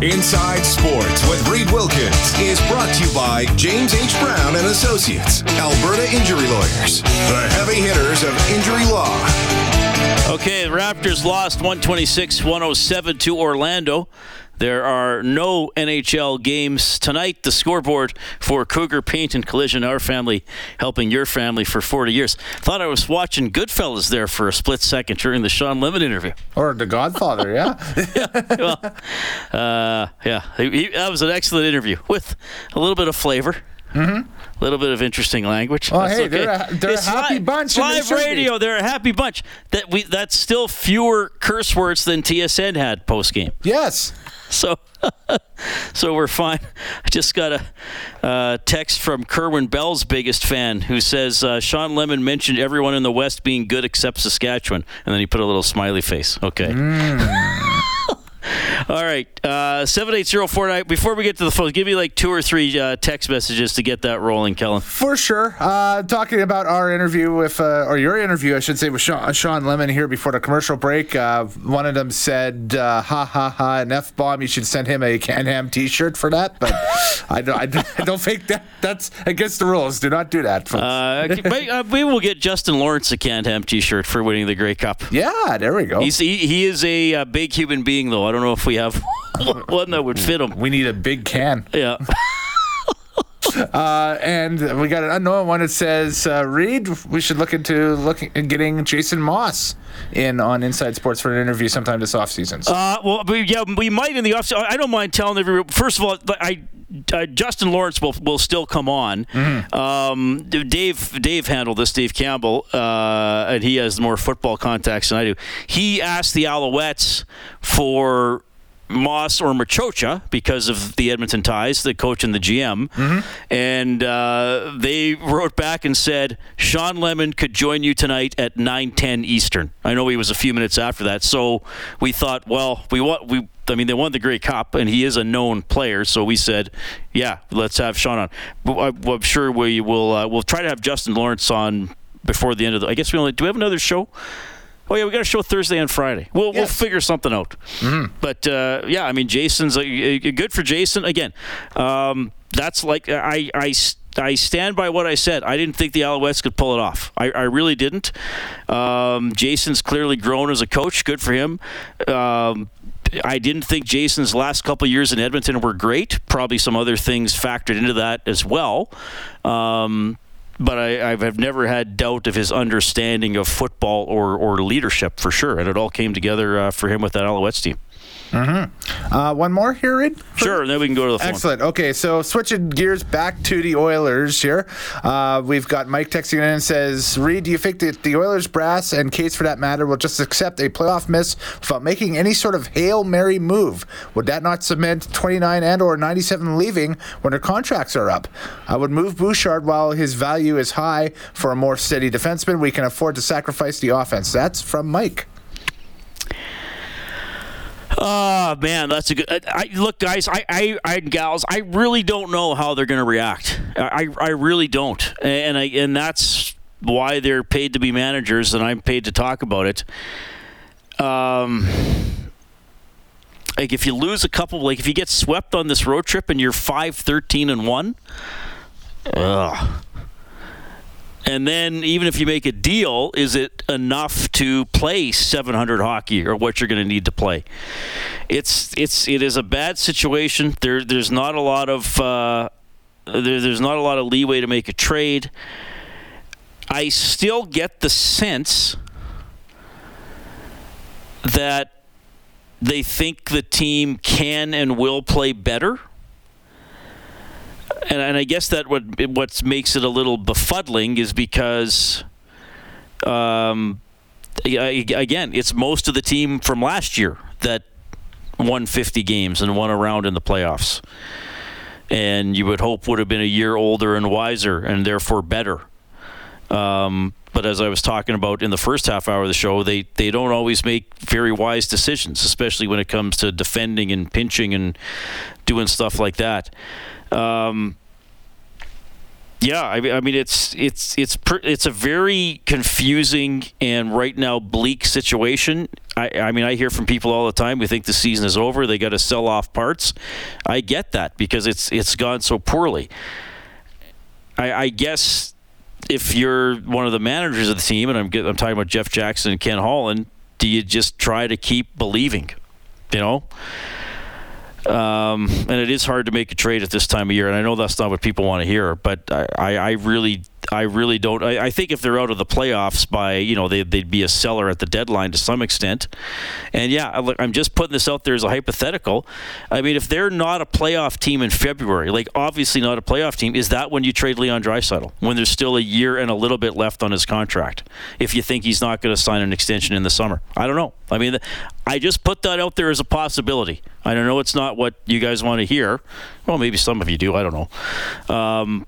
Inside Sports with Reid Wilkins is brought to you by James H. Brown and Associates, Alberta Injury Lawyers, the heavy hitters of injury law. Okay, the Raptors lost 126 107 to Orlando. There are no NHL games tonight. The scoreboard for Cougar Paint and Collision, our family helping your family for 40 years. Thought I was watching Goodfellas there for a split second during the Shawn Lemon interview. Or The Godfather, yeah. well, uh, yeah, he, he, that was an excellent interview with a little bit of flavor. Mm-hmm. A little bit of interesting language. Oh, That's hey, okay. they're a, they're It's a happy li- bunch. it's and they Live should be. radio, they're a happy bunch. That we that's still fewer curse words than TSN had post game. Yes. So, so we're fine. I just got a uh, text from Kerwin Bell's biggest fan who says uh, Shawn Lemon mentioned everyone in the West being good except Saskatchewan, and then he put a little smiley face. Okay. All right, uh, seven eight zero four nine. Before we get to the phone, give me like two or three uh, text messages to get that rolling, Kellen. For sure. Uh, talking about our interview with, uh, or your interview, I should say, with Shawn, Shawn Lemon here before the commercial break. Uh, one of them said, uh, ha ha ha, an F bomb. You should send him a Can Ham t shirt for that. But I, don't, I, don't, I don't think that that's against the rules. Do not do that. folks. Uh, maybe, we'll get Justin Lawrence a Can't Ham T-shirt for winning the Grey Cup. yeah, there we go. He's, he, he is a big human being, though. I don't know if we have one that would fit them. we need a big can. Yeah. Uh, and we got an unknown one that says, uh, Reid, we should look into looking getting Jason Maas in on Inside Sports for an interview sometime this offseason. So Uh, well, we, yeah, we might in the off. I don't mind telling everyone. First of all, I. Uh, Justin Lawrence will, will still come on. Um, Dave Dave handled this. Dave Campbell, uh, and he has more football contacts than I do. He asked the Alouettes for Maas or Maciocia because of the Edmonton ties, the coach and the GM. And uh, they wrote back and said, Shawn Lemon could join you tonight at 9.10 Eastern. I know he was a few minutes after that. So we thought, well, we want, we, I mean, they won the Grey Cup, and he is a known player. So we said, yeah, let's have Shawn on. But I- I'm sure we will, uh, we'll try to have Justin Lawrence on before the end of the, I guess we only, do we have another show? Oh yeah, we got a show Thursday and Friday. We'll we'll figure something out. But uh, yeah, I mean, Jason's uh, good for Jason. Again, um, that's like I, I I stand by what I said. I didn't think the Alouettes could pull it off. I, I really didn't. Um, Jason's clearly grown as a coach. Good for him. Um, I didn't think Jason's last couple years in Edmonton were great. Probably some other things factored into that as well. Um, but I, I've never had doubt of his understanding of football or, or leadership for sure. And it all came together uh, for him with that Alouettes team. Uh, one more here, Reid? Sure, then we can go to the phone. Excellent. Okay, so switching gears back to the Oilers here. Uh, we've got Mike texting in and says, Reid, do you think that the Oilers brass and Case for that matter will just accept a playoff miss without making any sort of Hail Mary move? Would that not cement 29 and or 97 leaving when their contracts are up? I would move Bouchard while his value is high for a more steady defenseman. We can afford to sacrifice the offense. That's from Mike. Oh man, that's a good. I, I, look, guys, I, I, I, gals, I really don't know how they're going to react. I, I really don't, and I, and that's why they're paid to be managers, and I'm paid to talk about it. Um, like if you lose a couple, like if you get swept on this road trip and you're five, thirteen, and one, ugh. And then even if you make a deal, is it enough to play 700 hockey or what you're going to need to play? It's it's it is a bad situation. There there's not a lot of uh, there, there's not a lot of leeway to make a trade. I still get the sense that they think the team can and will play better and, and I guess that what what makes it a little befuddling is because, um, again, it's most of the team from last year that won 50 games and won a round in the playoffs. And you would hope would have been a year older and wiser and therefore better. Um, but as I was talking about in the first half hour of the show, they, they don't always make very wise decisions, especially when it comes to defending and pinching and doing stuff like that. Um, yeah, I I mean, it's it's it's per, it's a very confusing and right now bleak situation. I, I mean, I hear from people all the time We think the season is over. They got to sell off parts. I get that because it's it's gone so poorly. I, I guess if you're one of the managers of the team, and I'm I'm talking about Jeff Jackson and Ken Holland, do you just try to keep believing? You know. Um, and it is hard to make a trade at this time of year, and I know that's not what people want to hear, but I, I really I really don't. I, I, think if they're out of the playoffs by, you know, they, would be a seller at the deadline to some extent. And yeah, look, I'm just putting this out there as a hypothetical. I mean, if they're not a playoff team in February, like obviously not a playoff team, is that when you trade Leon Draisaitl? When there's still a year and a little bit left on his contract? If you think he's not going to sign an extension in the summer, I don't know. I mean, I just put that out there as a possibility. I don't know it's not what you guys want to hear. Well, maybe some of you do. I don't know. Um,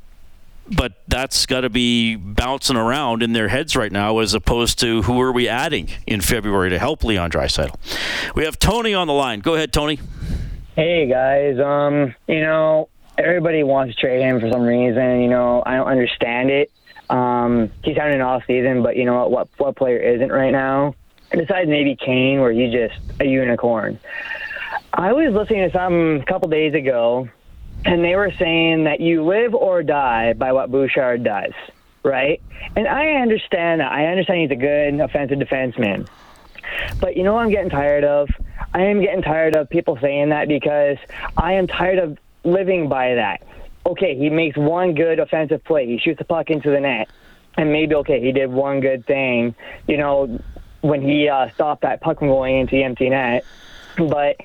but that's got to be bouncing around in their heads right now as opposed to who are we adding in February to help Leon Draisaitl. We have Tony on the line. Go ahead, Tony. Hey guys, um, you know everybody wants to trade him for some reason. You know I don't understand it. Um, he's having an off season, but you know what? What, what player isn't right now? Besides maybe Kane, where he's just a unicorn. I was listening to some a couple days ago and they were saying that you live or die by what Bouchard does, right? And I understand that. I understand he's a good offensive defenseman. But you know what I'm getting tired of? I am getting tired of people saying that because I am tired of living by that. Okay, he makes one good offensive play. He shoots the puck into the net. And maybe, okay, he did one good thing, you know, when he uh, stopped that puck from going into the empty net. But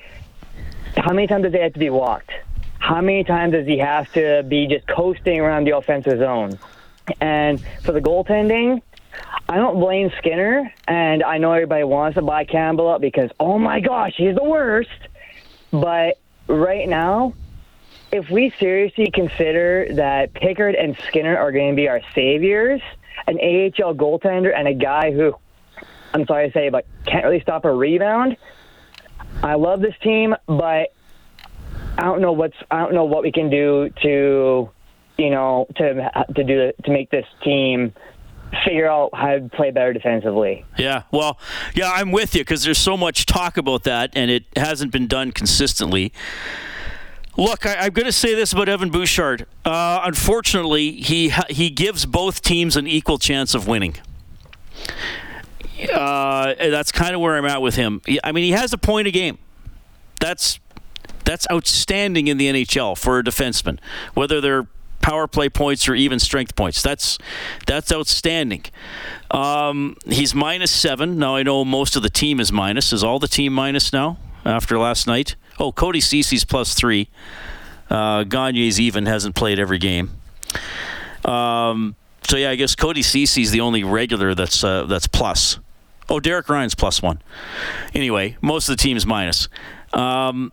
how many times does he have to be walked? How many times does he have to be just coasting around the offensive zone? And for the goaltending, I don't blame Skinner, and I know everybody wants to buy Campbell up because, oh my gosh, he's the worst. But right now, if we seriously consider that Pickard and Skinner are going to be our saviors, an AHL goaltender and a guy who, I'm sorry to say, but can't really stop a rebound, I love this team, but I don't know what's I don't know what we can do to you know to to do to make this team figure out how to play better defensively. Yeah, well, yeah, I'm with you because there's so much talk about that, and it hasn't been done consistently. Look, I, am going to say this about Evan Bouchard. Uh, unfortunately, he he gives both teams an equal chance of winning. Uh, that's kind of where I'm at with him. I mean, he has a point a game. That's that's outstanding in the NHL for a defenseman, whether they're power play points or even strength points. That's that's outstanding. Um, he's minus seven. Now I know most of the team is minus. Is all the team minus now after last night? Oh, Cody Ceci's plus three. Uh, Gagne's even hasn't played every game. Um, so yeah, I guess Cody Ceci's the only regular that's uh, that's plus. Oh, Derek Ryan's plus one. Anyway, most of the team's minus. Um,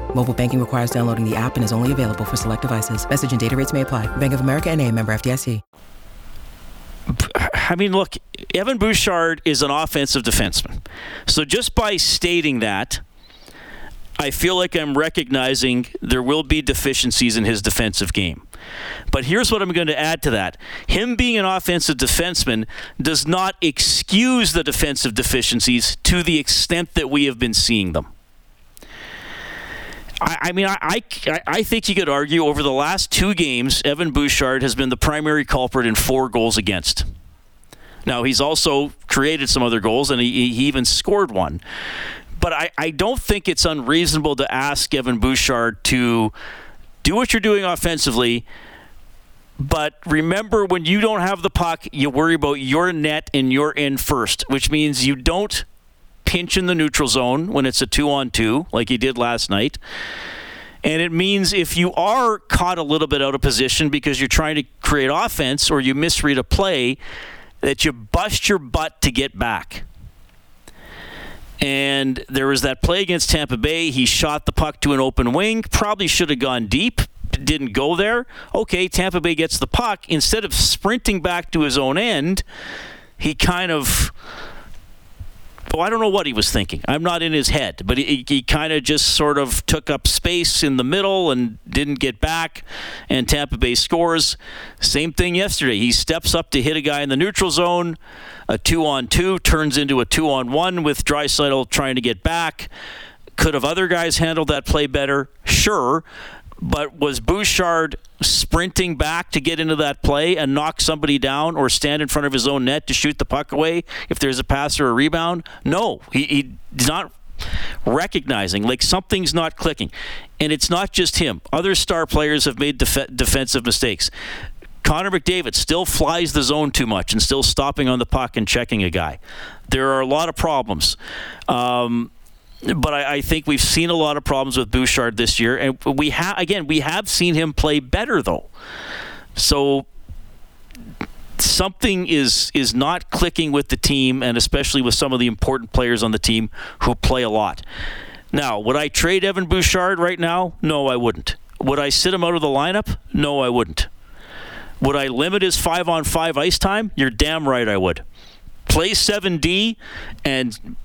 Mobile banking requires downloading the app and is only available for select devices. Message and data rates may apply. Bank of America and a member FDIC. I mean, look, Evan Bouchard is an offensive defenseman. So just by stating that, I feel like I'm recognizing there will be deficiencies in his defensive game. But here's what I'm going to add to that. Him being an offensive defenseman does not excuse the defensive deficiencies to the extent that we have been seeing them. I, I mean, I, I, I think you could argue over the last two games, Evan Bouchard has been the primary culprit in four goals against. Now, he's also created some other goals, and he, he even scored one. but I, I don't think it's unreasonable to ask Evan Bouchard to do what you're doing offensively. But remember, when you don't have the puck, you worry about your net and your in first, which means you don't pinch in the neutral zone when it's a two on two, like he did last night. And it means if you are caught a little bit out of position because you're trying to create offense or you misread a play, that you bust your butt to get back. And there was that play against Tampa Bay. He shot the puck to an open wing. Probably should have gone deep. Didn't go there. Okay, Tampa Bay gets the puck. Instead of sprinting back to his own end, he kind of well, I don't know what he was thinking. I'm not in his head, but he, he kind of just sort of took up space in the middle and didn't get back. And Tampa Bay scores. Same thing yesterday. He steps up to hit a guy in the neutral zone. A two on two turns into a two on one with Draisaitl trying to get back. Could have other guys handled that play better? Sure. But was Bouchard sprinting back to get into that play and knock somebody down or stand in front of his own net to shoot the puck away if there's a pass or a rebound? No, he, he's not recognizing like something's not clicking. And it's not just him. Other star players have made def- defensive mistakes. Connor McDavid still flies the zone too much and still stopping on the puck and checking a guy. There are a lot of problems. Um, but I, I, think we've seen a lot of problems with Bouchard this year, and we have again we have seen him play better though. So something is is not clicking with the team, and especially with some of the important players on the team who play a lot. Now, would I trade Evan Bouchard right now? No, I wouldn't. Would I sit him out of the lineup? No, I wouldn't. Would I limit his five on five ice time? You're damn right I would. Play 7D and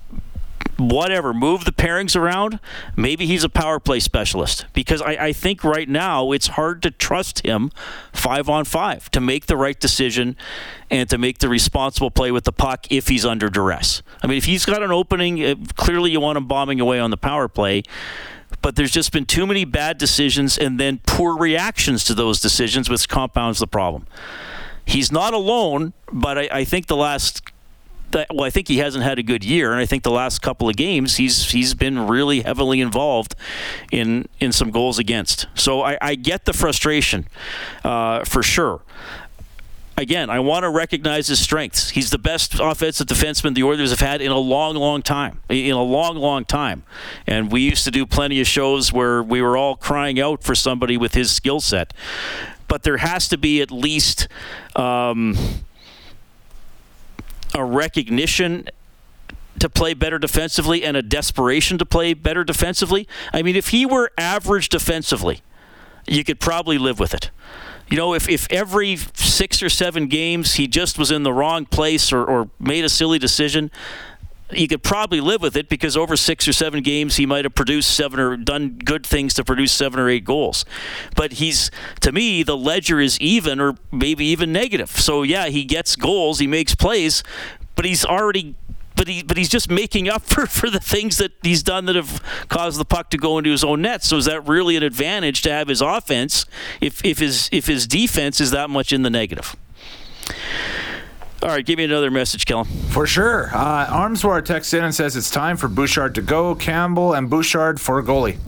whatever, move the pairings around. Maybe he's a power play specialist because I, I, think right now it's hard to trust him five on five to make the right decision and to make the responsible play with the puck if he's under duress. I mean, if he's got an opening, uh, clearly you want him bombing away on the power play. But there's just been too many bad decisions and then poor reactions to those decisions, which compounds the problem. He's not alone, but I, I think the last well, I think he hasn't had a good year, and I think the last couple of games he's he's been really heavily involved in in some goals against. So I, I get the frustration uh, for sure. Again, I want to recognize his strengths. He's the best offensive defenseman the Oilers have had in a long, long time. In a long, long time. And we used to do plenty of shows where we were all crying out for somebody with his skill set. But there has to be at least. Um, a recognition to play better defensively and a desperation to play better defensively. I mean, if he were average defensively, you could probably live with it. You know, if, if every six or seven games he just was in the wrong place or, or made a silly decision, you could probably live with it because over six or seven games he might have produced seven or done good things to produce seven or eight goals. But he's to me the ledger is even or maybe even negative. So yeah, he gets goals, he makes plays, but he's already but he but he's just making up for, for the things that he's done that have caused the puck to go into his own net. So is that really an advantage to have his offense if if his if his defense is that much in the negative? All right, give me another message, Kellen. For sure. Uh, Armswar texts in and says it's time for Bouchard to go. Campbell and Bouchard for a goalie.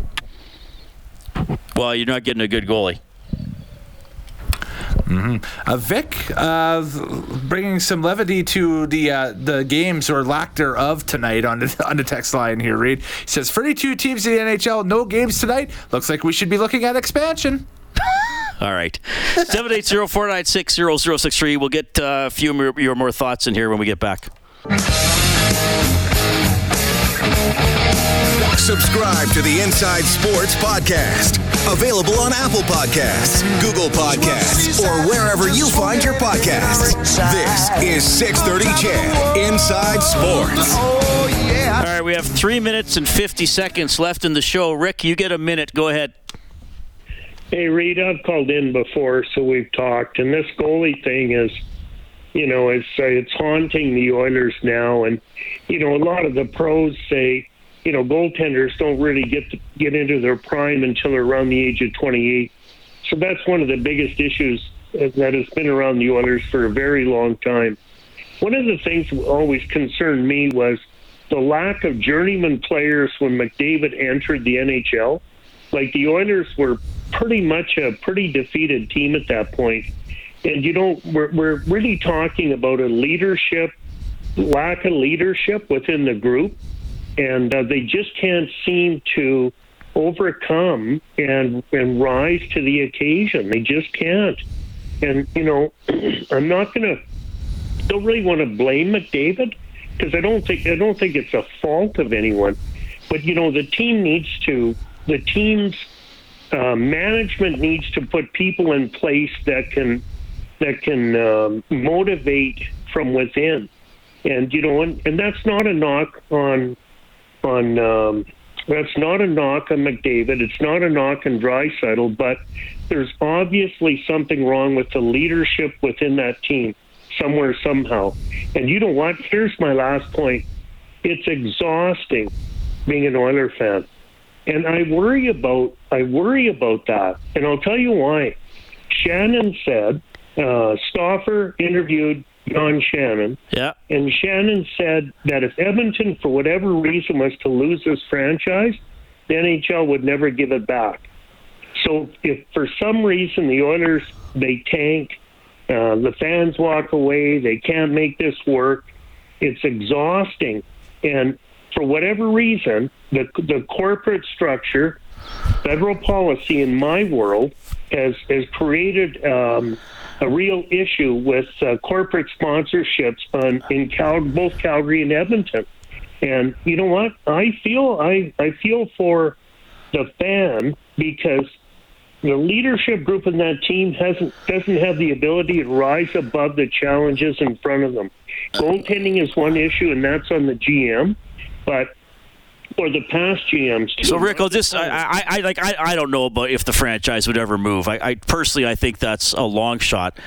Well, you're not getting a good goalie. Mm-hmm. Uh, Vic, uh, bringing some levity to the uh, the games or lack thereof tonight on the, on the text line here. Reid he says 32 teams in the NHL, no games tonight. Looks like we should be looking at expansion. All right. 780-496-0063. We'll get uh, a few more, your more thoughts in here when we get back. Subscribe to the Inside Sports Podcast. Available on Apple Podcasts, Google Podcasts, or wherever you find your podcasts. This is 630 CHED Inside Sports. All right, we have three minutes and 50 seconds left in the show. Rick, you get a minute. Go ahead. Hey, Reid, I've called in before, so we've talked, and this goalie thing is, you know, it's uh, it's haunting the Oilers now, and you know, a lot of the pros say, you know, goaltenders don't really get to get into their prime until around the age of 28. So that's one of the biggest issues that has been around the Oilers for a very long time. One of the things that always concerned me was the lack of journeyman players when McDavid entered the NHL. Like the Oilers were pretty much a pretty defeated team at that point. And you know, we're we're really talking about a leadership lack of leadership within the group, and uh, they just can't seem to overcome and and rise to the occasion. They just can't. And you know, I'm not gonna don't really want to blame McDavid because I don't think I don't think it's a fault of anyone. But you know, the team needs to the team's uh, management needs to put people in place that can that can um, motivate from within. And you know, and, and that's not a knock on on um, that's not a knock on McDavid. It's not a knock on Draisaitl, but there's obviously something wrong with the leadership within that team somewhere somehow. And you know what? Here's my last point. It's exhausting being an Oiler fan. And I worry about I worry about that. And I'll tell you why. Shannon said uh, Stauffer interviewed John Shannon. Yeah. And Shannon said that if Edmonton, for whatever reason, was to lose this franchise, the NHL would never give it back. So if for some reason the Oilers they tank, uh, the fans walk away, they can't make this work. It's exhausting, and for whatever reason, the the corporate structure, federal policy in my world has has created. Um, a real issue with uh, corporate sponsorships on in Cal- both Calgary and Edmonton. And you know what? I feel I, I feel for the fan because the leadership group in that team hasn't doesn't have the ability to rise above the challenges in front of them. Goaltending is one issue, and that's on the GM. But or the past GMs. Too. So Rick, I'll just I, I, I like I, I don't know about if the franchise would ever move. I, I personally I think that's a long shot.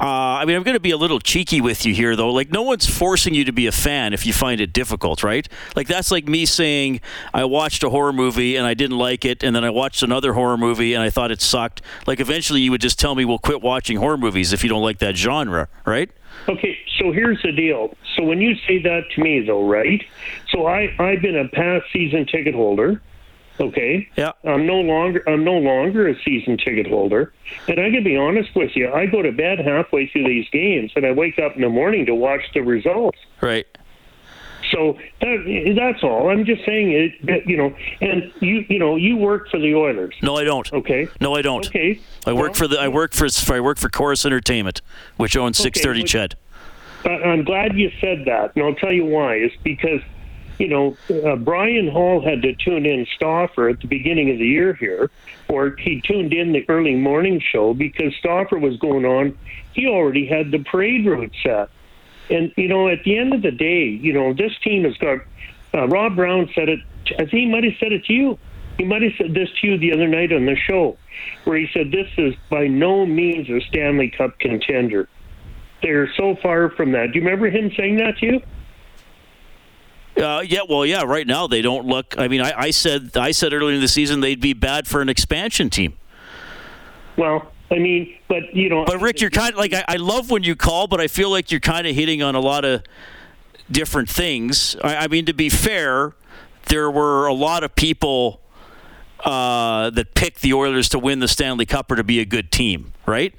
Uh, I mean, I'm going to be a little cheeky with you here, though. Like, no one's forcing you to be a fan if you find it difficult, right? Like, that's like me saying I watched a horror movie and I didn't like it, and then I watched another horror movie and I thought it sucked. Like, eventually you would just tell me, well, quit watching horror movies if you don't like that genre, right? Okay, so here's the deal. So when you say that to me, though, right? So I I've been a past season ticket holder. Okay. Yeah. I'm no longer I'm no longer a season ticket holder, and I can be honest with you. I go to bed halfway through these games, and I wake up in the morning to watch the results. Right. So that, that's all. I'm just saying it. You know, and you you know you work for the Oilers. No, I don't. Okay. No, I don't. Okay. I work Well, for the I work for I work for Corus Entertainment, which owns 630 which- Ched. I'm glad you said that, and I'll tell you why. It's because, you know, uh, Bryan Hall had to tune in Stauffer at the beginning of the year here, or he tuned in the early morning show because Stauffer was going on. He already had the parade route set. And, you know, at the end of the day, you know, this team has got, uh, Rob Brown said it, I think he might have said it to you. He might have said this to you the other night on the show, where he said this is by no means a Stanley Cup contender. They're so far from that. Do you remember him saying that to you? Uh, yeah, well, yeah. Right now, they don't look. I mean, I, I said I said earlier in the season they'd be bad for an expansion team. Well, I mean, but you know, But Rick, you're kind of like I, I love when you call, but I feel like you're kind of hitting on a lot of different things. I, I mean, to be fair, there were a lot of people uh, that picked the Oilers to win the Stanley Cup or to be a good team, right?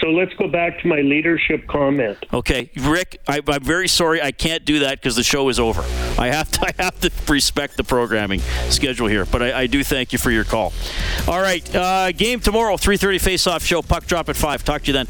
So let's go back to my leadership comment. Okay, Rick, I, am very sorry I can't do that because the show is over. I have to I have to respect the programming schedule here, but I, I do thank you for your call. All right, uh, game tomorrow, 3:30 face-off show. Puck drop at five. Talk to you then.